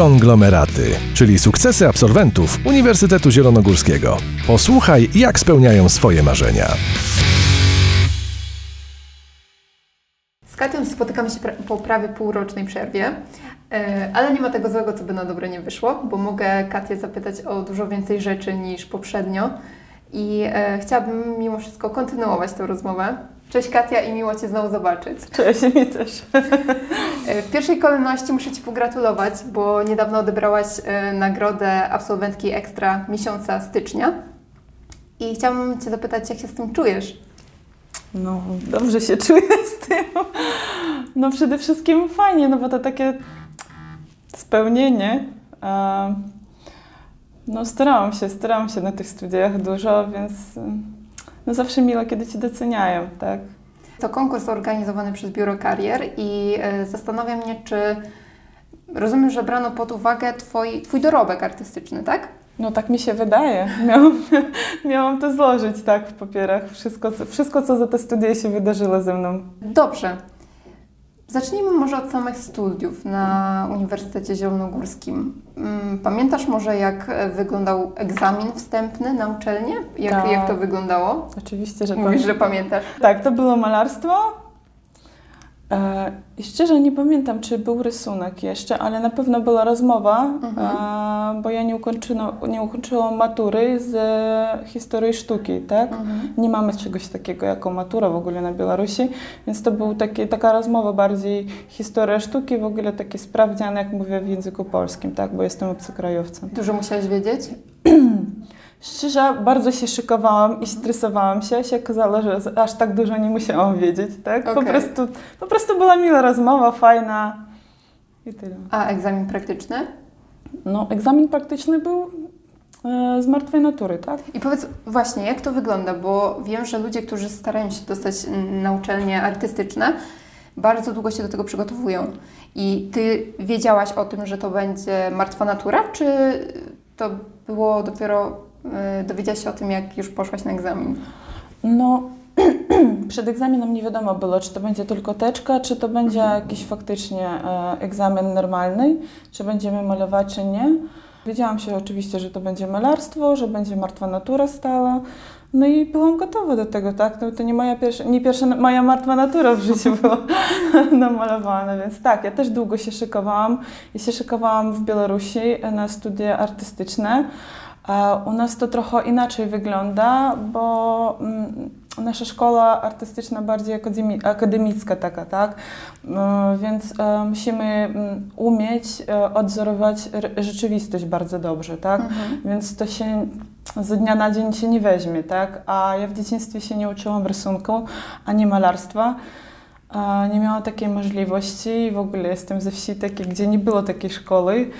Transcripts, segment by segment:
Konglomeraty, czyli sukcesy absolwentów Uniwersytetu Zielonogórskiego. Posłuchaj, jak spełniają swoje marzenia. Z Katią spotykamy się po prawie półrocznej przerwie, e, ale nie ma tego złego, co by na dobre nie wyszło, bo mogę Katię zapytać o dużo więcej rzeczy niż poprzednio i e, chciałabym mimo wszystko kontynuować tę rozmowę. Cześć Katia i miło Cię znowu zobaczyć. Cześć, mi też. E, W pierwszej kolejności muszę Ci pogratulować, bo niedawno odebrałaś e, nagrodę absolwentki ekstra miesiąca stycznia i chciałabym Cię zapytać, jak się z tym czujesz? No, dobrze się czuję z tym. No przede wszystkim fajnie, no bo to takie spełnienie. E, No starałam się, starałam się na tych studiach dużo, więc no zawsze miło, kiedy Cię doceniają, tak? To konkurs organizowany przez Biuro Karier i e, zastanawia mnie, czy rozumiem, że brano pod uwagę twoi, Twój dorobek artystyczny, tak? No tak mi się wydaje. Miałam, miałam to złożyć, tak, w papierach. Wszystko, co- wszystko, co za te studia się wydarzyło ze mną. Dobrze. Zacznijmy może od samych studiów na Uniwersytecie Zielonogórskim. Mm, Pamiętasz może, jak e, wyglądał egzamin wstępny na uczelnię? Jak, Tak. jak to wyglądało? Oczywiście, że Mówisz, pamię- że pamiętasz. Tak, to było malarstwo. E, szczerze nie pamiętam, czy był rysunek jeszcze, ale na pewno była rozmowa, e, bo ja nie, ukończyno, nie ukończyłam matury z historii sztuki, tak? Nie mamy czegoś takiego jako matura w ogóle na Białorusi, więc to był taki, taka rozmowa bardziej historia sztuki, w ogóle takie sprawdzian, jak mówię w języku polskim, tak? Bo jestem obcokrajowcem. Dużo musiałeś wiedzieć? Szczerze, bardzo się szykowałam i stresowałam się. się okazało, że aż tak dużo nie musiałam wiedzieć, tak? Po, Okej. prostu, po prostu była miła rozmowa, fajna i tyle. A egzamin praktyczny? No, egzamin praktyczny był e, z martwej natury, tak? I powiedz właśnie, jak to wygląda, bo wiem, że ludzie, którzy starają się dostać mm, na uczelnie artystyczne, bardzo długo się do tego przygotowują. I ty wiedziałaś o tym, że to będzie martwa natura, czy to było dopiero, dowiedziałaś się o tym, jak już poszłaś na egzamin? No, przed egzaminem nie wiadomo było, czy to będzie tylko teczka, czy to będzie jakiś faktycznie e, egzamin normalny, czy będziemy malować, czy nie. Wiedziałam się oczywiście, że to będzie malarstwo, że będzie martwa natura stała. No i byłam gotowa do tego, tak? No, to nie moja pierwsza, nie pierwsza moja martwa natura w życiu była namalowana, więc tak, ja też długo się szykowałam. Ja się szykowałam w Białorusi na studia artystyczne. U nas to trochę inaczej wygląda, bo mm, nasza szkoła artystyczna bardziej akademi- akademicka taka, tak? E, Więc e, musimy mm, umieć e, odzorować rzeczywistość bardzo dobrze, tak? Więc to się z dnia na dzień się nie weźmie, tak? A ja w dzieciństwie się nie uczyłam rysunku, ani malarstwa. Nie miałam takiej możliwości. W ogóle jestem ze wsi takiej, gdzie nie było takiej szkoły,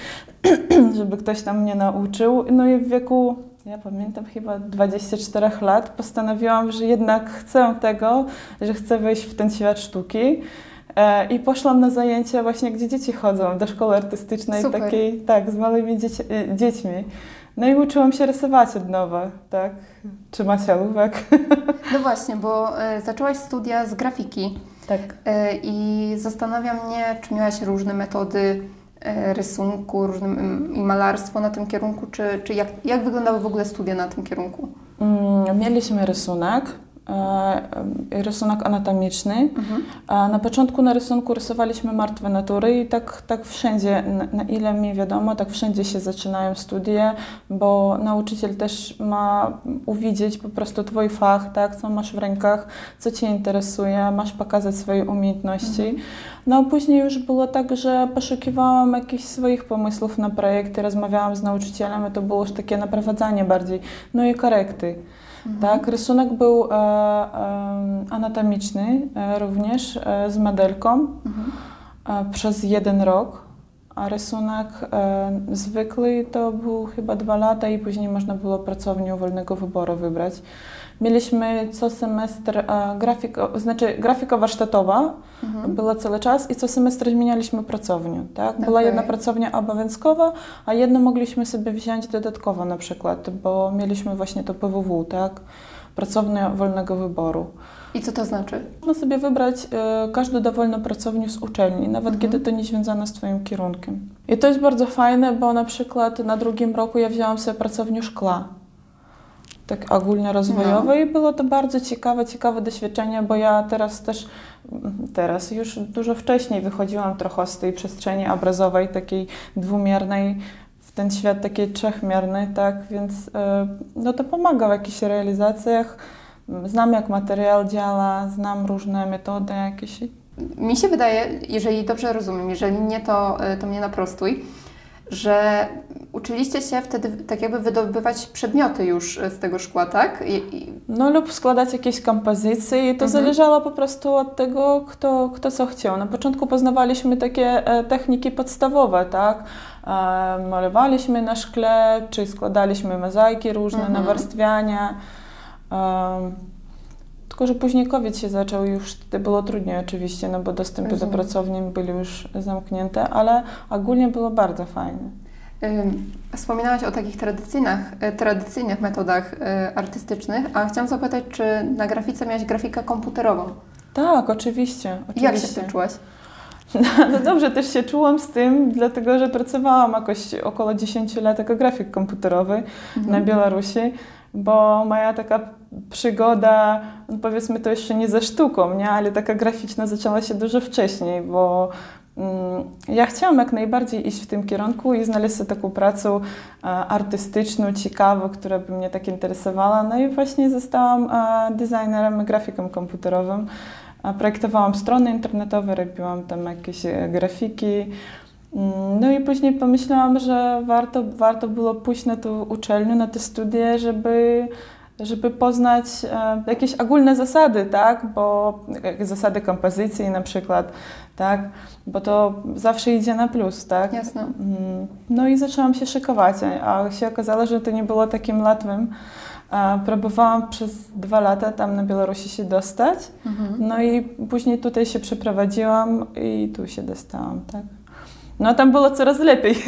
żeby ktoś tam mnie nauczył. No i w wieku, ja pamiętam chyba 24 lat, postanowiłam, że jednak chcę tego, że chcę wejść w ten świat sztuki. E, I poszłam na zajęcia właśnie, gdzie dzieci chodzą, do szkoły artystycznej, Super. takiej, tak, z małymi dzieci, e, dziećmi. No i uczyłam się rysować od nowa, tak, trzymać ołówek. No właśnie, bo y, zaczęłaś studia z grafiki tak. y, i zastanawia mnie, czy miałaś różne metody y, rysunku różne, mm, i malarstwo na tym kierunku, czy, czy jak, jak wyglądały w ogóle studia na tym kierunku? Mm, Mieliśmy rysunek, e, e, rysunek anatomiczny. A Na początku na rysunku rysowaliśmy martwe natury i tak, tak wszędzie, na, ile mi wiadomo, tak wszędzie się zaczynają studia, bo nauczyciel też ma uwidzieć po prostu Twój fach, tak, co masz w rękach, co Cię interesuje, masz pokazać swoje umiejętności. No a później już było tak, że poszukiwałam jakichś swoich pomysłów na projekty, rozmawiałam z nauczycielem i to było już takie naprowadzanie bardziej, no i korekty. Tak, rysunek był e, e, anatomiczny e, również e, z modelką e, przez jeden rok, a rysunek e, zwykły to był chyba dwa lata i później można było pracownię wolnego wyboru wybrać. Mieliśmy co semestr grafiko, znaczy grafika warsztatowa była cały czas i co semestr zmienialiśmy pracownię, tak? Była Okej. jedna pracownia obowiązkowa, a jedną mogliśmy sobie wziąć dodatkowo na przykład, bo mieliśmy właśnie to PWW, tak? pracownia wolnego wyboru. I co to znaczy? Można sobie wybrać e, każdą dowolną pracownię z uczelni, nawet kiedy to nie związane z Twoim kierunkiem. I to jest bardzo fajne, bo na przykład na drugim roku ja wzięłam sobie pracownię szkła. Tak ogólnorozwojowe i było to bardzo ciekawe, ciekawe doświadczenie, bo ja teraz też, teraz już dużo wcześniej wychodziłam trochę z tej przestrzeni obrazowej, takiej dwumiernej, w ten świat takiej trzechmierny, tak, więc e, no to pomaga w jakichś realizacjach. Znam jak materiał działa, znam różne metody jakieś. Mi się wydaje, jeżeli dobrze rozumiem, jeżeli nie, to, y, to mnie naprostuj, że uczyliście się wtedy tak jakby wydobywać przedmioty już z tego szkła, tak? I, i... No lub składać jakieś kompozycje i to Mhm. zależało po prostu od tego, kto, kto co chciał. Na początku poznawaliśmy takie e, techniki podstawowe, tak? E, malowaliśmy na szkle, czy składaliśmy mozaiki różne, Mhm. nawarstwiania. E, tylko, że później COVID się zaczął już, wtedy było trudniej oczywiście, no bo dostępy Rozumiem. do pracowni byli już zamknięte, ale ogólnie było bardzo fajnie. Wspominałaś o takich tradycyjnych, y, tradycyjnych metodach y, artystycznych, a chciałam zapytać, czy na grafice miałaś grafikę komputerową? Tak, oczywiście. I Jak się oczywiście. tym czułaś? No dobrze, też się czułam z tym, dlatego że pracowałam jakoś około 10 lat jako grafik komputerowy na Białorusi, bo moja taka przygoda, no powiedzmy to jeszcze nie ze sztuką, nie? ale taka graficzna zaczęła się dużo wcześniej, bo mm, ja chciałam jak najbardziej iść w tym kierunku i znaleźć sobie taką pracę e, artystyczną, ciekawą, która by mnie tak interesowała. No i właśnie zostałam e, designerem grafikiem komputerowym. A Projektowałam strony internetowe, robiłam tam jakieś e, grafiki. Mm, No i później pomyślałam, że warto, warto było pójść na tą uczelnię, na te studia, żeby, żeby poznać e, jakieś ogólne zasady, tak? Bo zasady kompozycji na przykład, tak? Bo to zawsze idzie na plus, tak? Jasne. Mm, No i zaczęłam się szykować, a się okazało, że to nie było takim łatwym. A Próbowałam przez dwa lata tam na Białorusi się dostać, no i później tutaj się przeprowadziłam i tu się dostałam, tak. No tam było coraz lepiej.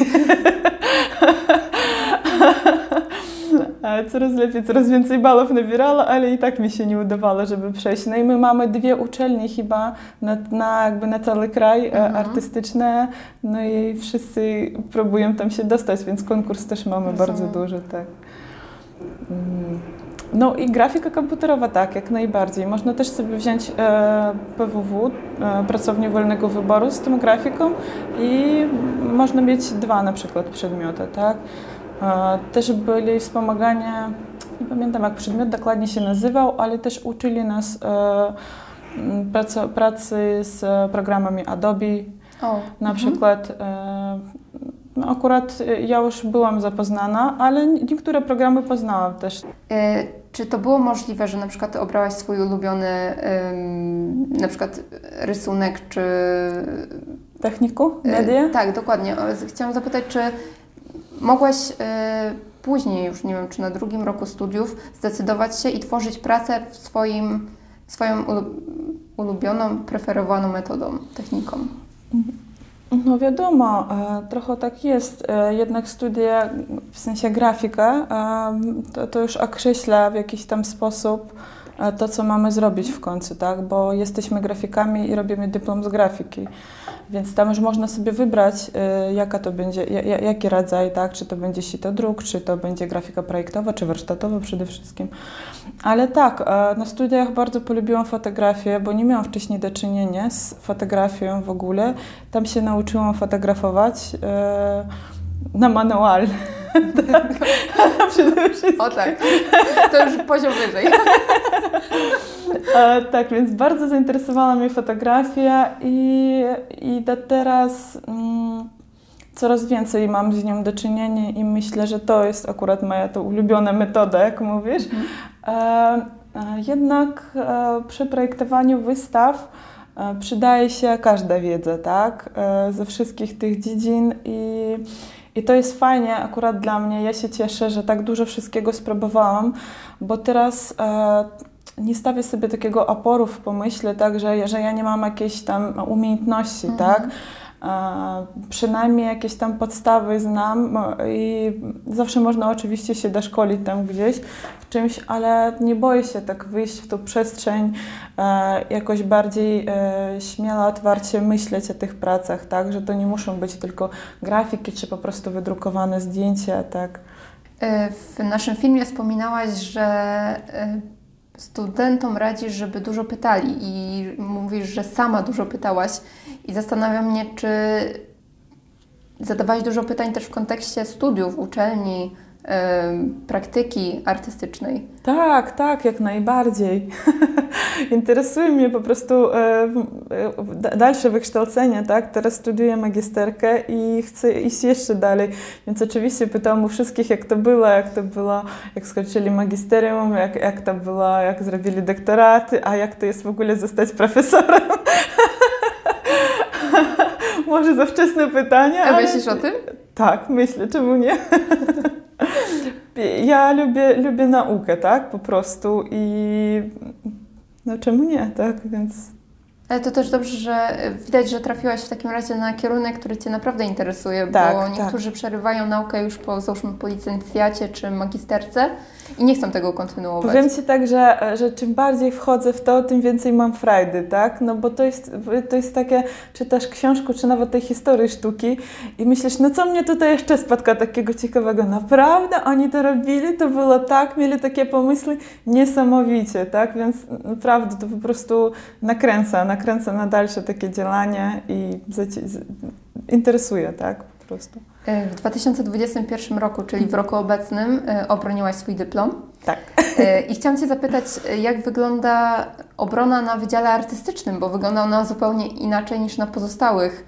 A Coraz lepiej, coraz więcej balów nabierała, ale i tak mi się nie udawało, żeby przejść. No i my mamy dwie uczelnie chyba na, na, jakby na cały kraj e, Mhm. artystyczne, no i wszyscy próbują tam się dostać, więc konkurs też mamy Rozumiem. bardzo duży, tak. Mm. No i grafika komputerowa, tak, jak najbardziej. Można też sobie wziąć e, PWW, e, pracownię wolnego wyboru z tą grafiką i można mieć dwa na przykład przedmioty, tak. E, też byli wspomagania, nie pamiętam jak przedmiot dokładnie się nazywał, ale też uczyli nas e, pracy, pracy z programami Adobe, O, na mhm. przykład e, no akurat e, ja już byłam zapoznana, ale niektóre programy poznałam też. Y, Czy to było możliwe, że na przykład ty obrałaś swój ulubiony ym, na przykład rysunek, czy... Techniku, y, media? tak, dokładnie. Chciałam zapytać, czy mogłaś y, później już, nie wiem, czy na drugim roku studiów zdecydować się i tworzyć pracę w swoim, swoją ulu- ulubioną, preferowaną metodą, techniką? No wiadomo, e, trochę tak jest. E, Jednak studia, w sensie grafika, e, to, to już określa w jakiś tam sposób to, co mamy zrobić w końcu, tak? Bo jesteśmy grafikami i robimy dyplom z grafiki. Więc tam już można sobie wybrać, e, jaka to będzie, ja- ja- jaki rodzaj, tak? Czy to będzie sitodruk, czy to będzie grafika projektowa, czy warsztatowa przede wszystkim. Ale tak, e, na studiach bardzo polubiłam fotografię, bo nie miałam wcześniej do czynienia z fotografią w ogóle. Tam się nauczyłam fotografować e, na manual. Tak. Przede wszystkim. O tak, to już poziom wyżej. Tak, więc bardzo zainteresowała mnie fotografia i, i do teraz mm, coraz więcej mam z nią do czynienia i myślę, że to jest akurat moja to ulubiona metoda, jak mówisz. E, jednak e, przy projektowaniu wystaw e, przydaje się każda wiedza, tak? E, ze wszystkich tych dziedzin i, i to jest fajnie akurat dla mnie. Ja się cieszę, że tak dużo wszystkiego spróbowałam, bo teraz e, nie stawię sobie takiego oporu w pomyśle, tak, że, że ja nie mam jakiejś tam umiejętności, Mhm. tak? Przynajmniej jakieś tam podstawy znam i zawsze można oczywiście się doszkolić tam gdzieś w czymś, ale nie boję się tak wyjść w tą przestrzeń, e, jakoś bardziej e, śmiało, otwarcie myśleć o tych pracach, tak, że to nie muszą być tylko grafiki czy po prostu wydrukowane zdjęcia, tak. E, W naszym filmie wspominałaś, że studentom radzisz, żeby dużo pytali i mówisz, że sama dużo pytałaś i zastanawia mnie, czy zadawałaś dużo pytań też w kontekście studiów, uczelni, praktyki artystycznej. Tak, tak, jak najbardziej. Interesuje mnie po prostu e, e, da- dalsze wykształcenie, tak? Teraz studiuję magisterkę i chcę iść jeszcze dalej, więc oczywiście pytałam u wszystkich, jak to było, jak to było, jak skończyli magisterium, jak, jak to było, jak zrobili doktoraty, a jak to jest w ogóle zostać profesorem. Może za wczesne pytania, A ale... myślisz o tym? Tak, myślę, czemu nie? ja lubię, lubię naukę, tak, po prostu i no czemu nie, tak, więc Ale to też dobrze, że widać, że trafiłaś w takim razie na kierunek, który Cię naprawdę interesuje, Tak, bo tak. niektórzy przerywają naukę już po, załóżmy, po licencjacie czy magisterce i nie chcą tego kontynuować. powiem Ci tak, że, że czym bardziej wchodzę w to, tym więcej mam frajdy, tak, no bo to jest, to jest takie, czytasz książkę, czy nawet tej historii sztuki. I myślisz, no co mnie tutaj jeszcze spotka takiego ciekawego, naprawdę oni to robili, to było tak, mieli takie pomysły, niesamowicie, tak, więc naprawdę to po prostu nakręca, nakręca na dalsze takie działanie i interesuje, tak, po prostu. E, W 2021 roku, czyli w roku obecnym, e, obroniłaś swój dyplom. Tak. E, I chciałam Cię zapytać, jak wygląda obrona na Wydziale Artystycznym, bo wygląda ona zupełnie inaczej niż na pozostałych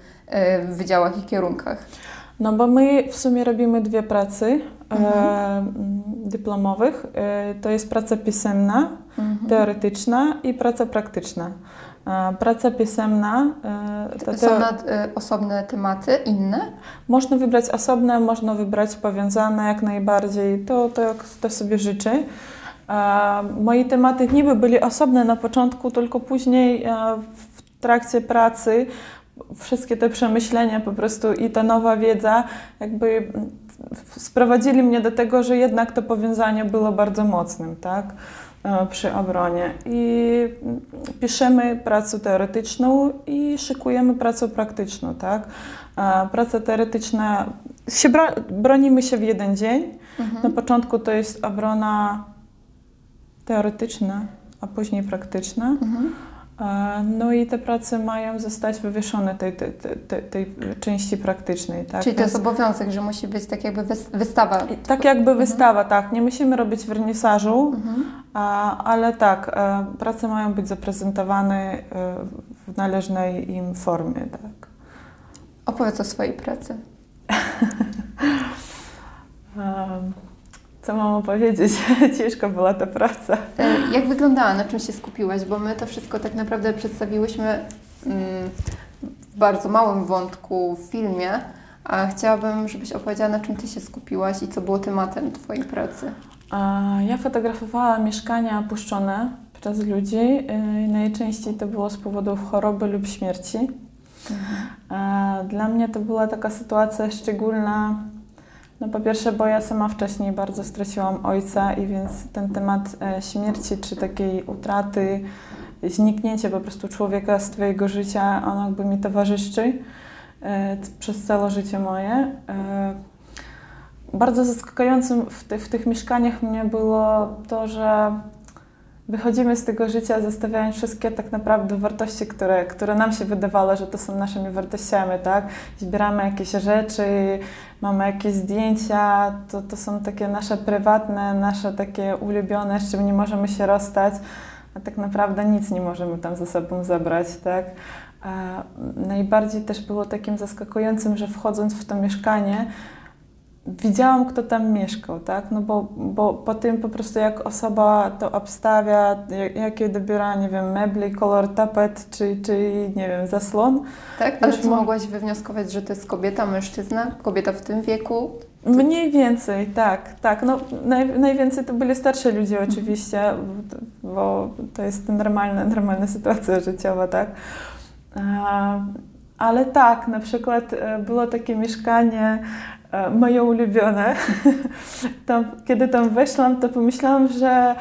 wydziałach i kierunkach. No bo my w sumie robimy dwie pracy Mhm. dyplomowych. To jest praca pisemna, Mhm. teoretyczna i praca praktyczna. Praca pisemna e, to, Są nad, e, osobne tematy, inne? można wybrać osobne, można wybrać powiązane jak najbardziej, to, to jak to sobie życzy. E, Moje tematy niby byli osobne na początku, tylko później e, w trakcie pracy wszystkie te przemyślenia po prostu i ta nowa wiedza jakby sprowadzili mnie do tego, że jednak to powiązanie było bardzo mocnym, tak, przy obronie. I piszemy pracę teoretyczną i szykujemy pracę praktyczną, tak. E, Praca teoretyczna, się bro, bronimy się w jeden dzień. Mhm. Na początku to jest obrona teoretyczna, a później praktyczna. Mhm. No i te prace mają zostać wywieszone tej, tej, tej, tej, części praktycznej. Tak? Czyli to jest obowiązek, że musi być tak jakby wys- wystawa. tak jakby wystawa, tak. Nie musimy robić wernisażu, Mhm. ale tak, e, prace mają być zaprezentowane e, w należnej im formie. Tak. Opowiedz o swojej pracy. Em, Co mam opowiedzieć? Ciężka była ta praca. E, Jak wyglądała, na czym się skupiłaś? Bo my to wszystko tak naprawdę przedstawiłyśmy mm, w bardzo małym wątku w filmie, a chciałabym, żebyś opowiedziała, na czym Ty się skupiłaś i co było tematem Twojej pracy. Ja fotografowałam mieszkania opuszczone przez ludzi. y, Najczęściej to było z powodów choroby lub śmierci. A Dla mnie to była taka sytuacja szczególna. No po pierwsze, bo ja sama wcześniej bardzo straciłam ojca i więc ten temat e, śmierci czy takiej utraty, zniknięcia po prostu człowieka z twojego życia, on jakby mi towarzyszy e, przez całe życie moje. E, Bardzo zaskakującym w, ty, w tych mieszkaniach mnie było to, że wychodzimy z tego życia zostawiając wszystkie tak naprawdę wartości, które, które nam się wydawało, że to są naszymi wartościami, tak? Zbieramy jakieś rzeczy, mamy jakieś zdjęcia, to, to są takie nasze prywatne, nasze takie ulubione, z czym nie możemy się rozstać, a tak naprawdę nic nie możemy tam ze sobą zabrać, tak? A najbardziej też było takim zaskakującym, że wchodząc w to mieszkanie, widziałam, kto tam mieszkał, tak? No bo, bo po tym po prostu jak osoba to obstawia, jak, jakie dobiera, nie wiem, mebli, kolor tapet, czy, czy nie wiem, zaslon. Tak? Ale co mo- mogłaś wywnioskować, że to jest kobieta, mężczyzna? Kobieta w tym wieku? Mniej więcej, tak, tak. No, naj, najwięcej to byli starsi ludzie oczywiście, bo- to jest normalna, normalna sytuacja życiowa, tak. Ale tak, na przykład e, było takie mieszkanie moje ulubione. Tam, kiedy tam weszłam, to pomyślałam, że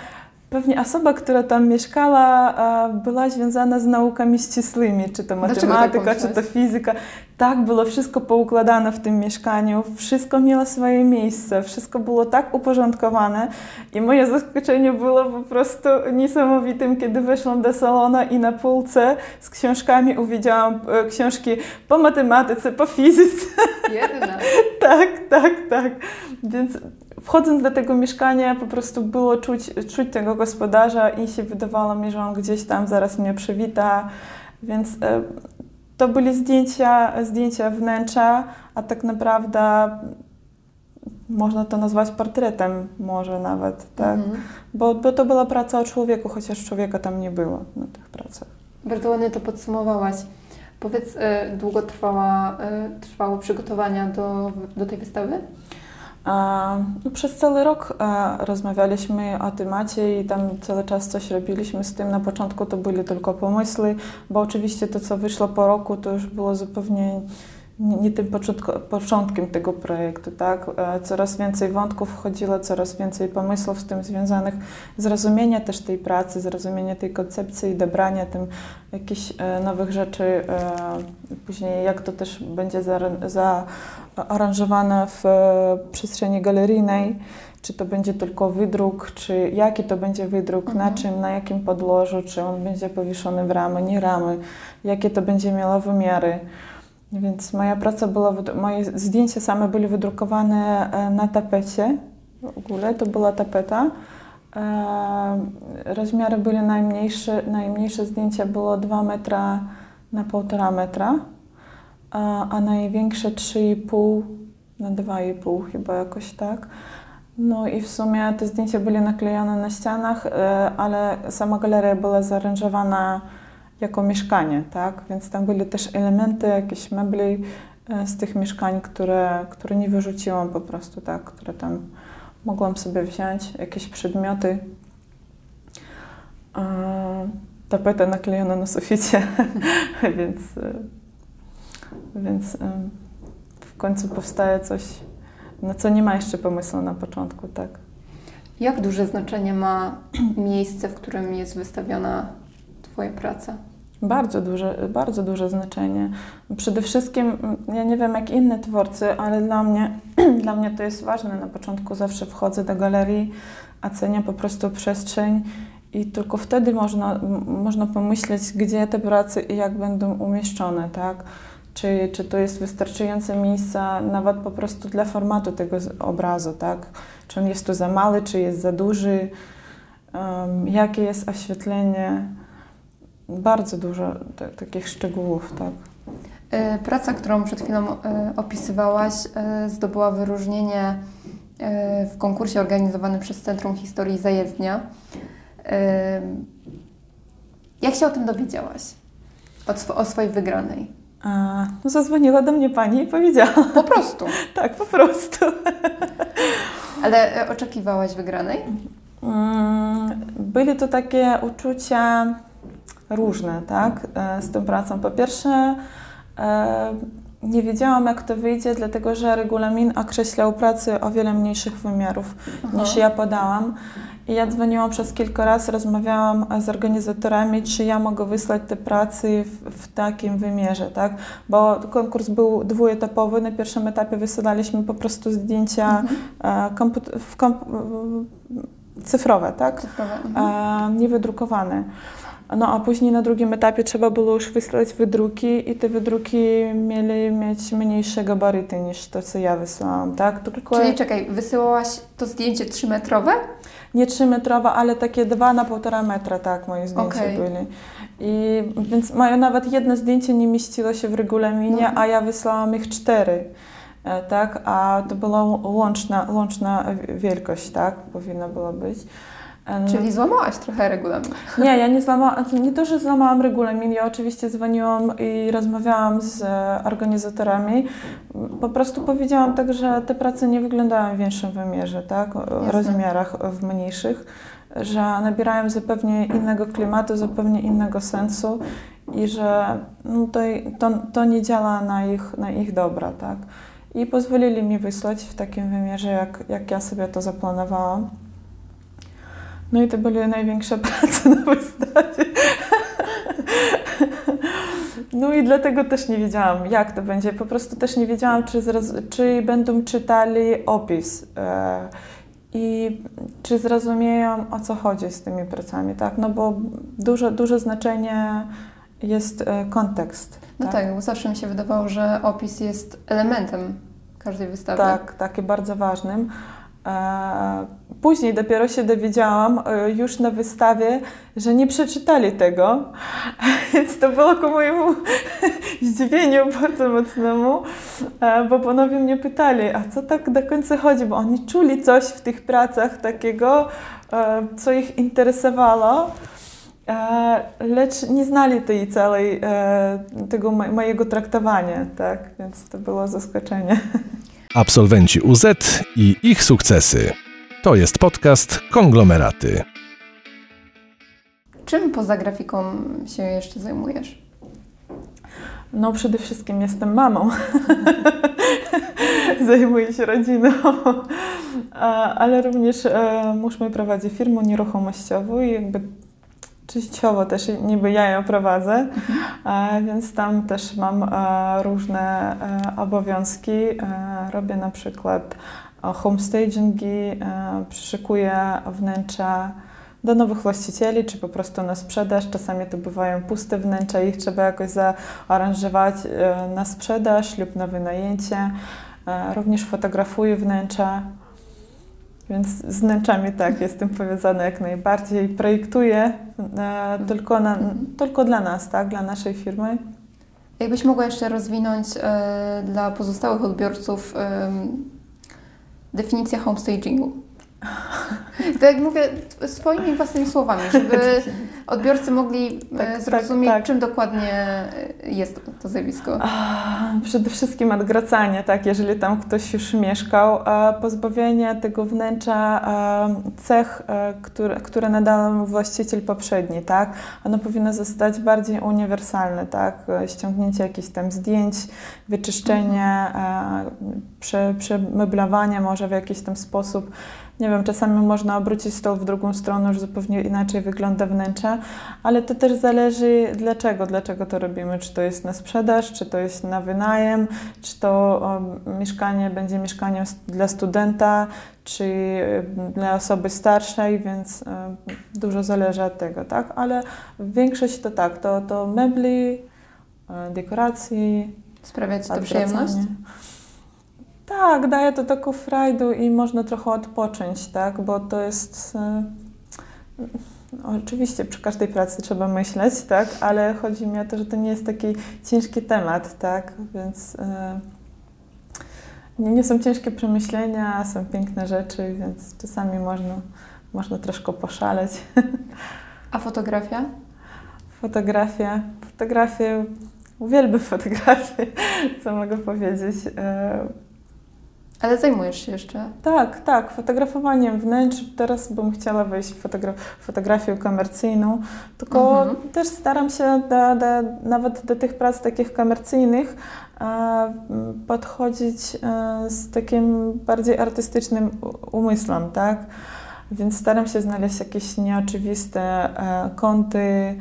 pewnie osoba, która tam mieszkała, e, była związana z naukami ścisłymi, czy to tak matematyka, czy to fizyka. Tak, było wszystko poukładane w tym mieszkaniu, wszystko miało swoje miejsce, wszystko było tak uporządkowane i moje zaskoczenie było po prostu niesamowitym, kiedy weszłam do salonu i na półce z książkami uwidziałam e, książki po matematyce, po fizyce. Jedna. Tak, tak, tak. Więc wchodząc do tego mieszkania, po prostu było czuć, czuć tego gospodarza i się wydawało mi, że on gdzieś tam zaraz mnie przywita. Więc e, to były zdjęcia, zdjęcia wnętrza, a tak naprawdę można to nazwać portretem może nawet, tak? Mhm. Bo, bo to była praca o człowieku, chociaż człowieka tam nie było na tych pracach. Bardzo ładnie to podsumowałaś. Powiedz, y, długo trwała, y, trwało przygotowania do, do tej wystawy? No, przez cały rok e, rozmawialiśmy o temacie i tam cały czas coś robiliśmy z tym. Na początku to były tylko pomysły, bo oczywiście to, co wyszło po roku, to już było zupełnie nie, tym początkiem tego projektu, tak? E, Coraz więcej wątków wchodziło, coraz więcej pomysłów z tym związanych, zrozumienia też tej pracy, zrozumienia tej koncepcji i dobrania tym jakichś e, nowych rzeczy, e, później jak to też będzie zaaran- zaaranżowane w przestrzeni galeryjnej, czy to będzie tylko wydruk, czy jaki to będzie wydruk, na Mhm. czym, na jakim podłożu, czy on będzie powieszony w ramy, nie ramy, jakie to będzie miało wymiary. Więc moja praca była, moje zdjęcia same były wydrukowane e, na tapecie. W ogóle to była tapeta. E, Rozmiary były najmniejsze, najmniejsze zdjęcie było 2 metra na 1,5 metra, a, a największe 3,5 na 2,5 chyba jakoś tak. No i w sumie te zdjęcia były naklejone na ścianach, e, ale sama galeria była zaaranżowana jako mieszkanie, tak? Więc tam były też elementy, jakieś mebli e, z tych mieszkań, które, które nie wyrzuciłam po prostu, tak? Które tam mogłam sobie wziąć, jakieś przedmioty. E, Tapeta naklejona na suficie, więc, e, więc w końcu powstaje coś, na co nie ma jeszcze pomysłu na początku, tak? Jak duże znaczenie ma miejsce, w którym jest wystawiona Twoja praca? Bardzo duże, bardzo duże znaczenie. Przede wszystkim, ja nie wiem jak inne twórcy, ale dla mnie, dla mnie to jest ważne. Na początku zawsze wchodzę do galerii, oceniam po prostu przestrzeń i tylko wtedy można, można pomyśleć, gdzie te prace i jak będą umieszczone, tak? Czy, czy to jest wystarczające miejsce nawet po prostu dla formatu tego obrazu, tak? Czy on jest tu za mały, czy jest za duży, um, jakie jest oświetlenie. Bardzo dużo ta- takich szczegółów, tak. Y, Praca, którą przed chwilą y, opisywałaś, y, zdobyła wyróżnienie w konkursie organizowanym przez Centrum Historii Zajezdnia. Jak się o tym dowiedziałaś? O, sw- o swojej wygranej? A, no zadzwoniła do mnie pani i powiedziała, Po prostu. tak, po prostu. Ale oczekiwałaś wygranej? Mm, Były to takie uczucia różne, tak, e, z tą pracą. Po pierwsze, e, nie wiedziałam, jak to wyjdzie, dlatego że regulamin określał pracę o wiele mniejszych wymiarów niż Aha. ja podałam. I ja dzwoniłam przez kilka razy, rozmawiałam z organizatorami, czy ja mogę wysłać te prace w, w takim wymiarze, tak? Bo konkurs był dwuetapowy. Na pierwszym etapie wysyłaliśmy po prostu zdjęcia e, komput- w komp- cyfrowe, tak? Cyfrowe. Mhm. a nie wydrukowane. No a później na drugim etapie trzeba było już wysłać wydruki i te wydruki mieli mieć mniejsze gabaryty niż to, co ja wysłałam, tak? Tylko Czyli czekaj, wysyłałaś to zdjęcie trzymetrowe? nie 3 metrowe, ale takie 2 na 1,5 metra, tak, moje zdjęcia Okej. byli. I więc moje nawet jedno zdjęcie nie mieściło się w regulaminie, Mhm. a ja wysłałam ich cztery. e, Tak, a to była łączna, łączna wielkość, tak, powinna była być. Czyli złamałaś trochę regulamin. Nie, ja nie złamałam, nie to, że złamałam regulamin, ja oczywiście dzwoniłam i rozmawiałam z organizatorami. Po prostu powiedziałam tak, że te prace nie wyglądają w większym wymiarze, tak, Jasne. rozmiarach w mniejszych, że nabierają zupełnie innego klimatu, zupełnie innego sensu i że no to, to, to nie działa na ich, na ich dobra, tak. I pozwolili mi wysłać w takim wymiarze, jak, jak ja sobie to zaplanowałam. No i to były największe prace na wystawie. No i dlatego też nie wiedziałam, jak to będzie. Po prostu też nie wiedziałam, czy, czy będą czytali opis e, i czy zrozumieją, o co chodzi z tymi pracami, tak? No bo duże, duże znaczenie jest e, kontekst. No tak? tak, bo zawsze mi się wydawało, że opis jest elementem każdej wystawy. Tak, tak, i bardzo ważnym. E, później dopiero się dowiedziałam e, już na wystawie, że nie przeczytali tego, więc to było ku mojemu zdziwieniu bardzo mocnemu, e, bo panowie mnie pytali, a co tak do końca chodzi, bo oni czuli coś w tych pracach takiego, co ich interesowało, lecz nie znali tej całej, tego mojego traktowania, tak, więc to było zaskoczenie. Absolwenci UZ i ich sukcesy. To jest podcast Konglomeraty. Czym poza grafiką się jeszcze zajmujesz? No, przede wszystkim jestem mamą. Zajmuję się rodziną, ale również e, mąż mój prowadzi firmę nieruchomościową i jakby Częściowo też niby ja ją prowadzę, mhm. więc tam też mam e, różne e, obowiązki. E, robię na przykład homestagingi, przyszykuję wnętrza do nowych właścicieli, czy po prostu na sprzedaż. Czasami to bywają puste wnętrza ich trzeba jakoś zaaranżować na sprzedaż lub na wynajęcie. Również fotografuję wnętrza. Więc z wnętrzami tak, jestem powiązana jak najbardziej. Projektuję e, tylko, na, tylko dla nas, tak, dla naszej firmy. Jakbyś mogła jeszcze rozwinąć e, dla pozostałych odbiorców e, definicję homestagingu? Tak jak mówię swoimi własnymi słowami, żeby odbiorcy mogli e, tak, tak, zrozumieć, tak, tak. czym dokładnie e, jest to zjawisko. Przede wszystkim odgracanie, tak, jeżeli tam ktoś już mieszkał, pozbawienie tego wnętrza cech, e, które, które nadał mu właściciel poprzedni, tak, ono powinno zostać bardziej uniwersalne, tak, ściągnięcie jakichś tam zdjęć, wyczyszczenie, mhm. przemeblowanie może w jakiś tam sposób, nie wiem, czasami można obrócić stoł w drugą stronę, już zupełnie inaczej wygląda wnętrze, ale to też zależy dlaczego, dlaczego to robimy, czy to jest na sprzedaż, czy to jest na wynajem, czy to mieszkanie będzie mieszkaniem dla studenta, czy y, dla osoby starszej, więc y, dużo zależy od tego, tak, ale większość to tak, to, to mebli, y, dekoracji. Sprawia Ci to przyjemność? Tak, daje to taką frajdę i można trochę odpocząć, tak, bo to jest... E, oczywiście przy każdej pracy trzeba myśleć, tak, ale chodzi mi o to, że to nie jest taki ciężki temat, tak, więc e, nie, nie są ciężkie przemyślenia, są piękne rzeczy, więc czasami można, można troszkę poszaleć. A fotografia? Fotografia. Fotografię, uwielbiam fotografię, co mogę powiedzieć. Ale zajmujesz się jeszcze? Tak, tak, fotografowaniem wnętrz. Teraz bym chciała wejść w fotogra fotografię komercyjną, tylko mhm. też staram się do, do, nawet do tych prac takich komercyjnych e, podchodzić e, z takim bardziej artystycznym umysłem, tak? Więc staram się znaleźć jakieś nieoczywiste e, kąty,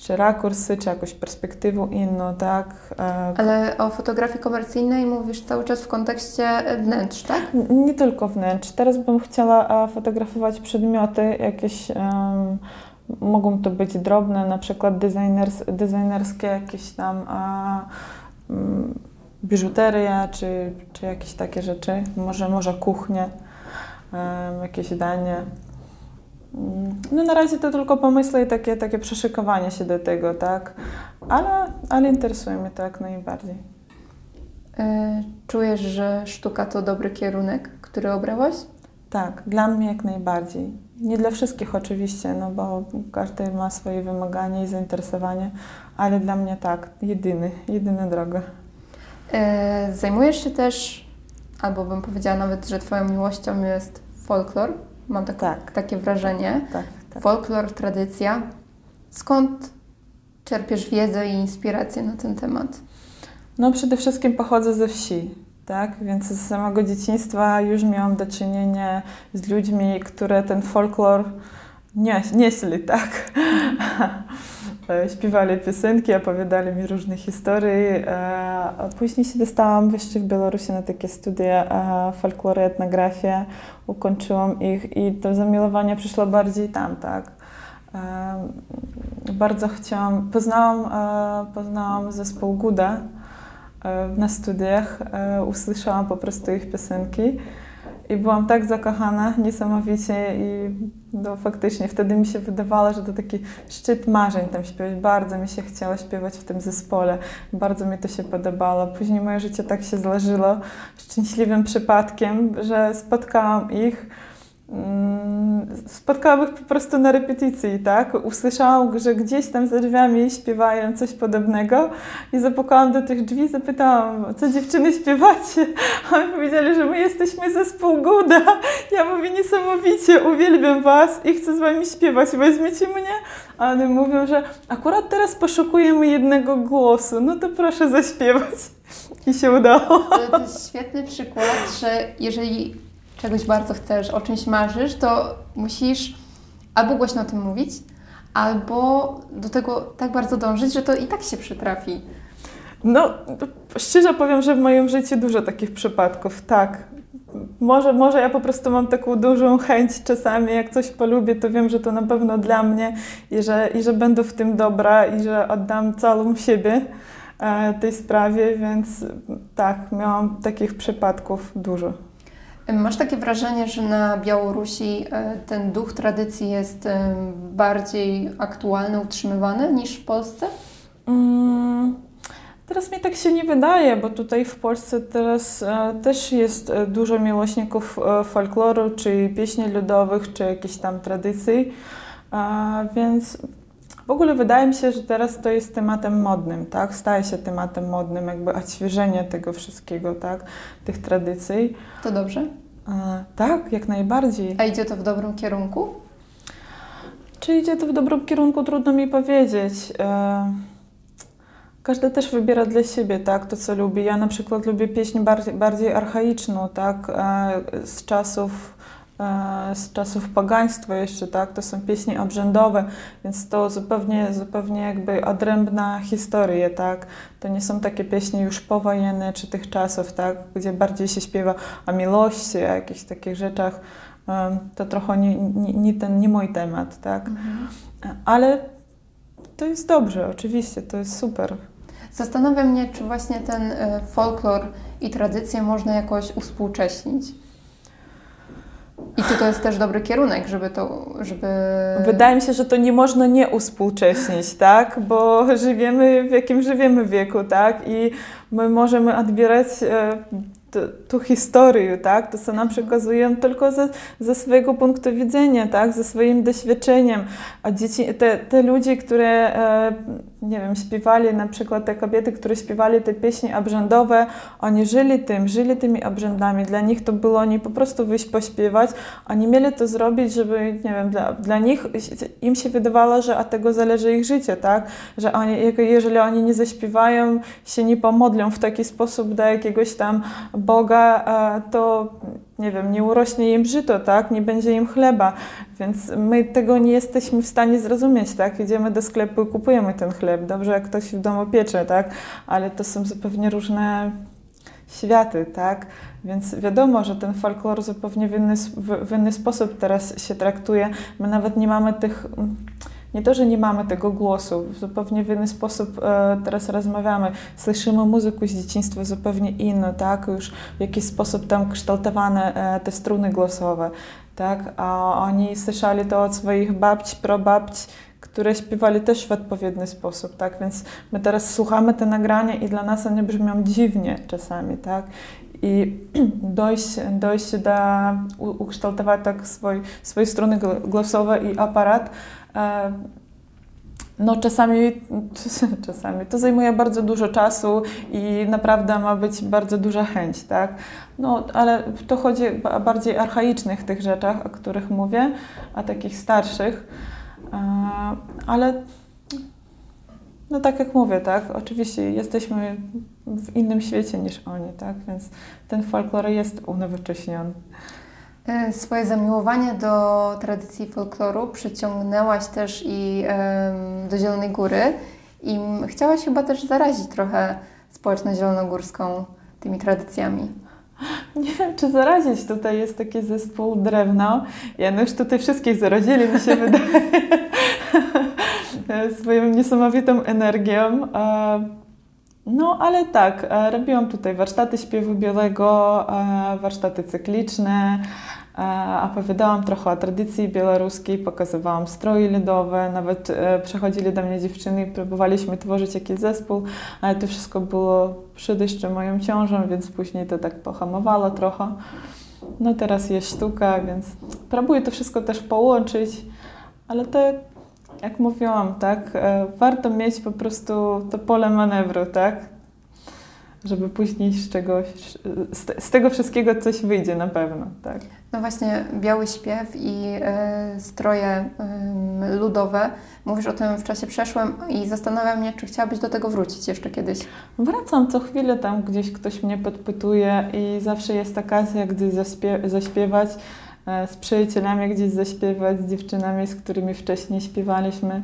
czy rakursy, czy jakąś perspektywę inną, tak? E, Ale o fotografii komercyjnej mówisz cały czas w kontekście wnętrz, tak? Nie tylko wnętrz. Teraz bym chciała fotografować przedmioty jakieś, um, mogą to być drobne, na przykład designers, designerskie jakieś tam um, biżuteria, czy, czy jakieś takie rzeczy, może, może kuchnie, um, jakieś danie. Mm, no na razie to tylko pomysły i takie, takie przeszykowanie się do tego, tak? Ale, ale interesuje mnie to jak najbardziej. E, czujesz, że sztuka to dobry kierunek, który obrałaś? Tak, dla mnie jak najbardziej. Nie dla wszystkich oczywiście, no bo każdy ma swoje wymagania i zainteresowanie, ale dla mnie tak, jedyny, jedyna droga. E, zajmujesz się też, albo bym powiedziała nawet, że Twoją miłością jest folklor. Mam tak, takie wrażenie. Tak, tak. Folklor, tradycja. Skąd czerpiesz wiedzę i inspirację na ten temat? No przede wszystkim pochodzę ze wsi, tak? Więc z samego dzieciństwa już miałam do czynienia z ludźmi, które ten folklor nie, nieśli, tak? Śpiewali piosenki, opowiadali mi różne historie. A później się dostałam jeszcze w Białorusi na takie studia folklory, etnografię. Ukończyłam ich i to zamiłowanie przyszło bardziej tam, tak? Bardzo chciałam, poznałam, poznałam zespół Guda na studiach, usłyszałam po prostu ich piosenki i byłam tak zakochana niesamowicie i no, faktycznie wtedy mi się wydawało, że to taki szczyt marzeń tam śpiewać. Bardzo mi się chciało śpiewać w tym zespole, bardzo mi to się podobało. Później moje życie tak się złożyło szczęśliwym przypadkiem, że spotkałam ich spotkałam ich po prostu na repetycji, tak? Usłyszałam, że gdzieś tam za drzwiami śpiewają coś podobnego i zapukałam do tych drzwi zapytałam, co dziewczyny śpiewacie? A oni powiedzieli, że my jesteśmy zespół Guda. Ja mówię, niesamowicie, uwielbiam was i chcę z wami śpiewać, weźmiecie mnie? A one mówią, że akurat teraz poszukujemy jednego głosu, no to proszę zaśpiewać. I się udało. To jest świetny przykład, że jeżeli czegoś bardzo chcesz, o czymś marzysz, to musisz albo głośno o tym mówić, albo do tego tak bardzo dążyć, że to i tak się przytrafi. No, szczerze powiem, że w moim życiu dużo takich przypadków, tak. Może, może ja po prostu mam taką dużą chęć czasami, jak coś polubię, to wiem, że to na pewno dla mnie i że, i że będę w tym dobra i że oddam całą siebie e, tej sprawie, więc tak, miałam takich przypadków dużo. Masz takie wrażenie, że na Białorusi e, ten duch tradycji jest e, bardziej aktualny, utrzymywany niż w Polsce? Mm, teraz mi tak się nie wydaje, bo tutaj w Polsce teraz e, też jest dużo miłośników folkloru, czy pieśni ludowych, czy jakichś tam tradycji, więc w ogóle wydaje mi się, że teraz to jest tematem modnym, tak? Staje się tematem modnym, jakby odświeżenie tego wszystkiego, tak? Tych tradycji. To dobrze? E, tak, jak najbardziej. A idzie to w dobrym kierunku? Czy idzie to w dobrym kierunku, trudno mi powiedzieć. E, każdy też wybiera dla siebie, tak, to co lubi. Ja na przykład lubię pieśń bardziej, bardziej archaiczną, tak, e, z czasów z czasów pagaństwa jeszcze, tak, to są pieśni obrzędowe, więc to zupełnie, zupełnie jakby odrębna historia, tak, to nie są takie pieśni już powojenne czy tych czasów, tak, gdzie bardziej się śpiewa o miłości, o jakichś takich rzeczach, e, to trochę nie, nie, nie ten, nie mój temat, tak, Mhm. ale to jest dobrze, oczywiście, to jest super. Zastanawia mnie, czy właśnie ten e, folklor i tradycję można jakoś uspółcześnić. I czy to jest też dobry kierunek, żeby to, żeby... Wydaje mi się, że to nie można nie uspółcześnić, tak? Bo żyjemy w jakim żyjemy wieku, tak? I my możemy odbierać e, t- tu historię, tak? To, co nam przekazują tylko ze, ze swojego punktu widzenia, tak? Ze swoim doświadczeniem. A dzieci, te, te ludzie, które, e, nie wiem, śpiewali, na przykład te kobiety, które śpiewali te pieśni obrzędowe, oni żyli tym, żyli tymi obrzędami. Dla nich to było nie po prostu wyjść pośpiewać, oni mieli to zrobić, żeby, nie wiem, dla, dla nich, im się wydawało, że od tego zależy ich życie, tak? Że oni, jeżeli oni nie zaśpiewają, się nie pomodlą w taki sposób do jakiegoś tam Boga, e, to nie wiem, nie urośnie im żyto, tak? Nie będzie im chleba. Więc my tego nie jesteśmy w stanie zrozumieć, tak? Idziemy do sklepu i kupujemy ten chleb. Dobrze, jak ktoś w domu piecze, tak? Ale to są zupełnie różne światy, tak? Więc wiadomo, że ten folklor zupełnie w inny, w inny sposób teraz się traktuje. My nawet nie mamy tych, mm, nie to, że nie mamy tego głosu, w zupełnie inny sposób e, teraz rozmawiamy. Słyszymy muzykę z dzieciństwa zupełnie inną, tak? Już w jakiś sposób tam kształtowane e, te struny głosowe, tak? A oni słyszeli to od swoich babci, prababci, które śpiewali też w odpowiedni sposób, tak? Więc my teraz słuchamy te nagrania i dla nas one brzmią dziwnie czasami, tak? I dojść, dojść do ukształtować tak swój, swoje struny gl- głosowe i aparat, no czasami, czasami to zajmuje bardzo dużo czasu i naprawdę ma być bardzo duża chęć, tak? No, ale to chodzi o bardziej archaicznych tych rzeczach, o których mówię, a takich starszych. Ale no tak jak mówię, tak, oczywiście jesteśmy w innym świecie niż oni, tak, więc ten folklor jest unowocześniony. E, Swoje zamiłowanie do tradycji folkloru przyciągnęłaś też i do Zielonej Góry i chciałaś chyba też zarazić trochę społeczność zielonogórską tymi tradycjami. Nie wiem, czy zarazić. Tutaj jest taki zespół drewno. Ja no już tutaj wszystkich zarazili, mi się wydaje, swoją niesamowitą energią. No, ale tak, e, robiłam tutaj warsztaty śpiewu białego, e, warsztaty cykliczne, e, opowiadałam trochę o tradycji białoruskiej, pokazywałam stroje ludowe, nawet przychodzili do mnie dziewczyny i próbowaliśmy tworzyć jakiś zespół, ale to wszystko było przed jeszcze moją ciążą, więc później to tak pohamowało trochę. No teraz jest sztuka, więc próbuję to wszystko też połączyć, ale to jak mówiłam, tak, e, warto mieć po prostu to pole manewru, tak, żeby później z czegoś, z, te, z tego wszystkiego coś wyjdzie na pewno, tak. No właśnie, biały śpiew i e, stroje em, ludowe. Mówisz o tym w czasie przeszłym i zastanawiam mnie, czy chciałabyś do tego wrócić jeszcze kiedyś. Wracam co chwilę, tam gdzieś ktoś mnie podpytuje i zawsze jest okazja, gdy zaśpie- zaśpiewać z przyjacielami, gdzieś zaśpiewać, z dziewczynami, z którymi wcześniej śpiewaliśmy.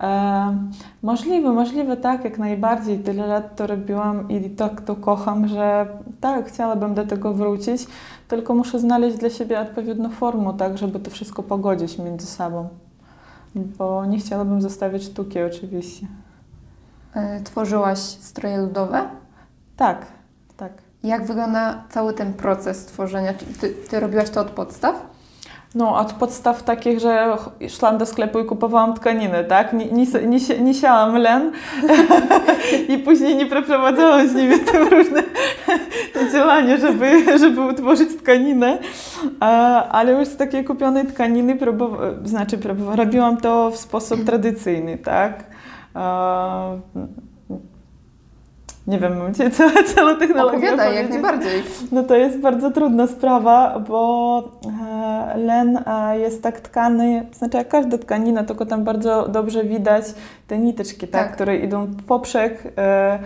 E, możliwe, możliwe tak, jak najbardziej. Tyle lat to robiłam i tak to kocham, że tak, chciałabym do tego wrócić, tylko muszę znaleźć dla siebie odpowiednią formę, tak, żeby to wszystko pogodzić między sobą. Bo nie chciałabym zostawiać sztuki oczywiście. E, tworzyłaś stroje ludowe. Tak, tak. Jak wygląda cały ten proces tworzenia? Ty, ty robiłaś to od podstaw? No, od podstaw takich, że szłam do sklepu i kupowałam tkaninę, tak? Nie, nie, nie, siałam len i później nie przeprowadzałam z nimi różne działania, żeby, żeby utworzyć tkaninę. Ale już z takiej kupionej tkaniny próbowa- znaczy próbowa- robiłam to w sposób tradycyjny, tak? Nie wiem, mam cię całą, całą technologię Opowiadaj, jak najbardziej. No to jest bardzo trudna sprawa, bo e, len e, jest tak tkany, znaczy jak każda tkanina, tylko tam bardzo dobrze widać te niteczki, tak, Tak. które idą poprzek e,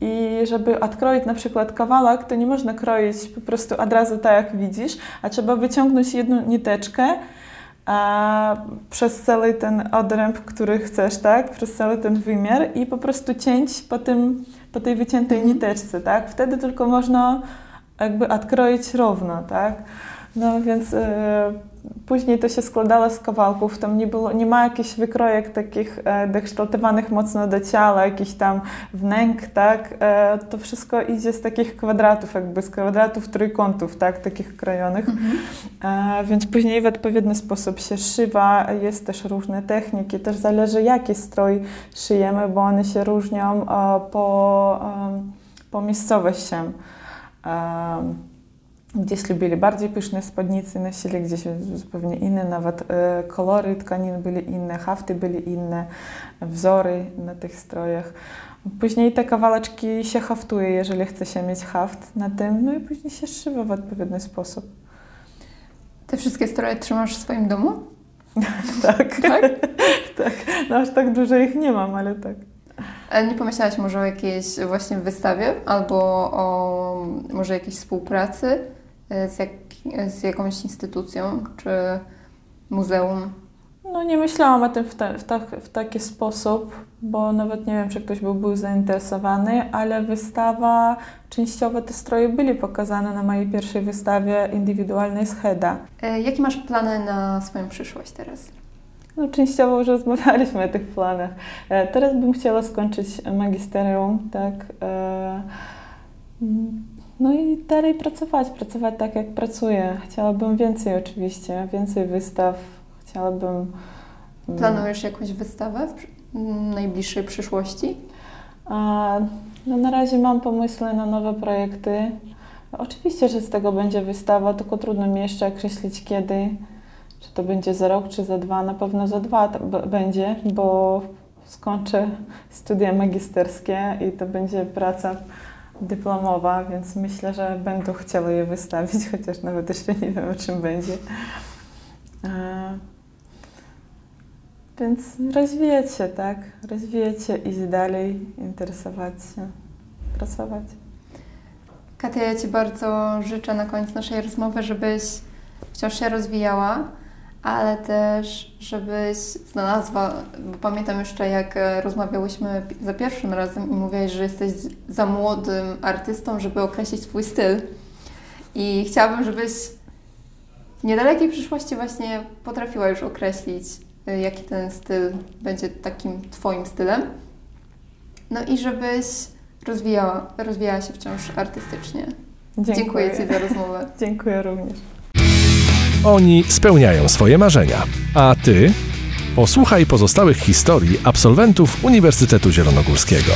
i żeby odkroić na przykład kawałek, to nie można kroić po prostu od razu tak jak widzisz, a trzeba wyciągnąć jedną niteczkę a, przez cały ten odręb, który chcesz, tak, przez cały ten wymiar i po prostu cięć po, tym, po tej wyciętej Mhm. niteczce, tak, wtedy tylko można jakby odkroić równo, tak? No więc e, później to się składało z kawałków, tam nie, było, nie ma jakichś wykrojek takich e, dokształtowanych mocno do ciała, jakiś tam wnęk, tak? E, to wszystko idzie z takich kwadratów, jakby z kwadratów trójkątów, tak? Takich krojonych. E, więc później w odpowiedni sposób się szywa, jest też różne techniki, też zależy jaki strój szyjemy, bo one się różnią e, po, em, po miejscowościom. Em, Gdzieś lubili bardziej pyszne spódnice, nosili gdzieś zupełnie inne, nawet e, kolory tkanin byli inne, hafty byli inne, wzory na tych strojach. Później te kawałeczki się haftuje, jeżeli chce się mieć haft na tym, no i później się szywa w odpowiedni sposób. Te wszystkie stroje trzymasz w swoim domu? Tak, Tak? tak. No aż tak dużo ich nie mam, ale tak. Nie pomyślałaś może o jakiejś właśnie wystawie albo o może jakiejś współpracy z, jak, z jakąś instytucją czy muzeum? No nie myślałam o tym w, ta, w, tak, w taki sposób, bo nawet nie wiem, czy ktoś by był zainteresowany, ale wystawa, częściowo te stroje byli pokazane na mojej pierwszej wystawie indywidualnej z Heda. E, Jakie masz plany na swoją przyszłość teraz? No, częściowo już rozmawialiśmy o tych planach. E, Teraz bym chciała skończyć magisterium, tak. e, No i dalej pracować, pracować tak jak pracuję. Chciałabym więcej oczywiście, więcej wystaw. Chciałabym. mm, Planujesz jakąś wystawę w przy- m, najbliższej przyszłości? A, no na razie mam pomysły na nowe projekty. Oczywiście, że z tego będzie wystawa, tylko trudno mi jeszcze określić kiedy. Czy to będzie za rok, czy za dwa. Na pewno za dwa będzie, bo skończę studia magisterskie i to będzie praca dyplomowa, więc myślę, że będę chciała je wystawić, chociaż nawet jeszcze nie wiem, o czym będzie. E, Więc rozwijać się, tak? Rozwijać iść dalej, interesować się, pracować. Katia, ja Ci bardzo życzę na koniec naszej rozmowy, żebyś wciąż się rozwijała, ale też żebyś znalazła, bo pamiętam jeszcze jak e, rozmawiałyśmy za pierwszym razem i mówiłaś, że jesteś za młodym artystą, żeby określić swój styl. I chciałabym, żebyś w niedalekiej przyszłości właśnie potrafiła już określić, e, jaki ten styl będzie takim Twoim stylem. No i żebyś rozwijała, rozwijała się wciąż artystycznie. Dziękuję Ci za rozmowę. Dziękuję również. Oni spełniają swoje marzenia. A ty? Posłuchaj pozostałych historii absolwentów Uniwersytetu Zielonogórskiego.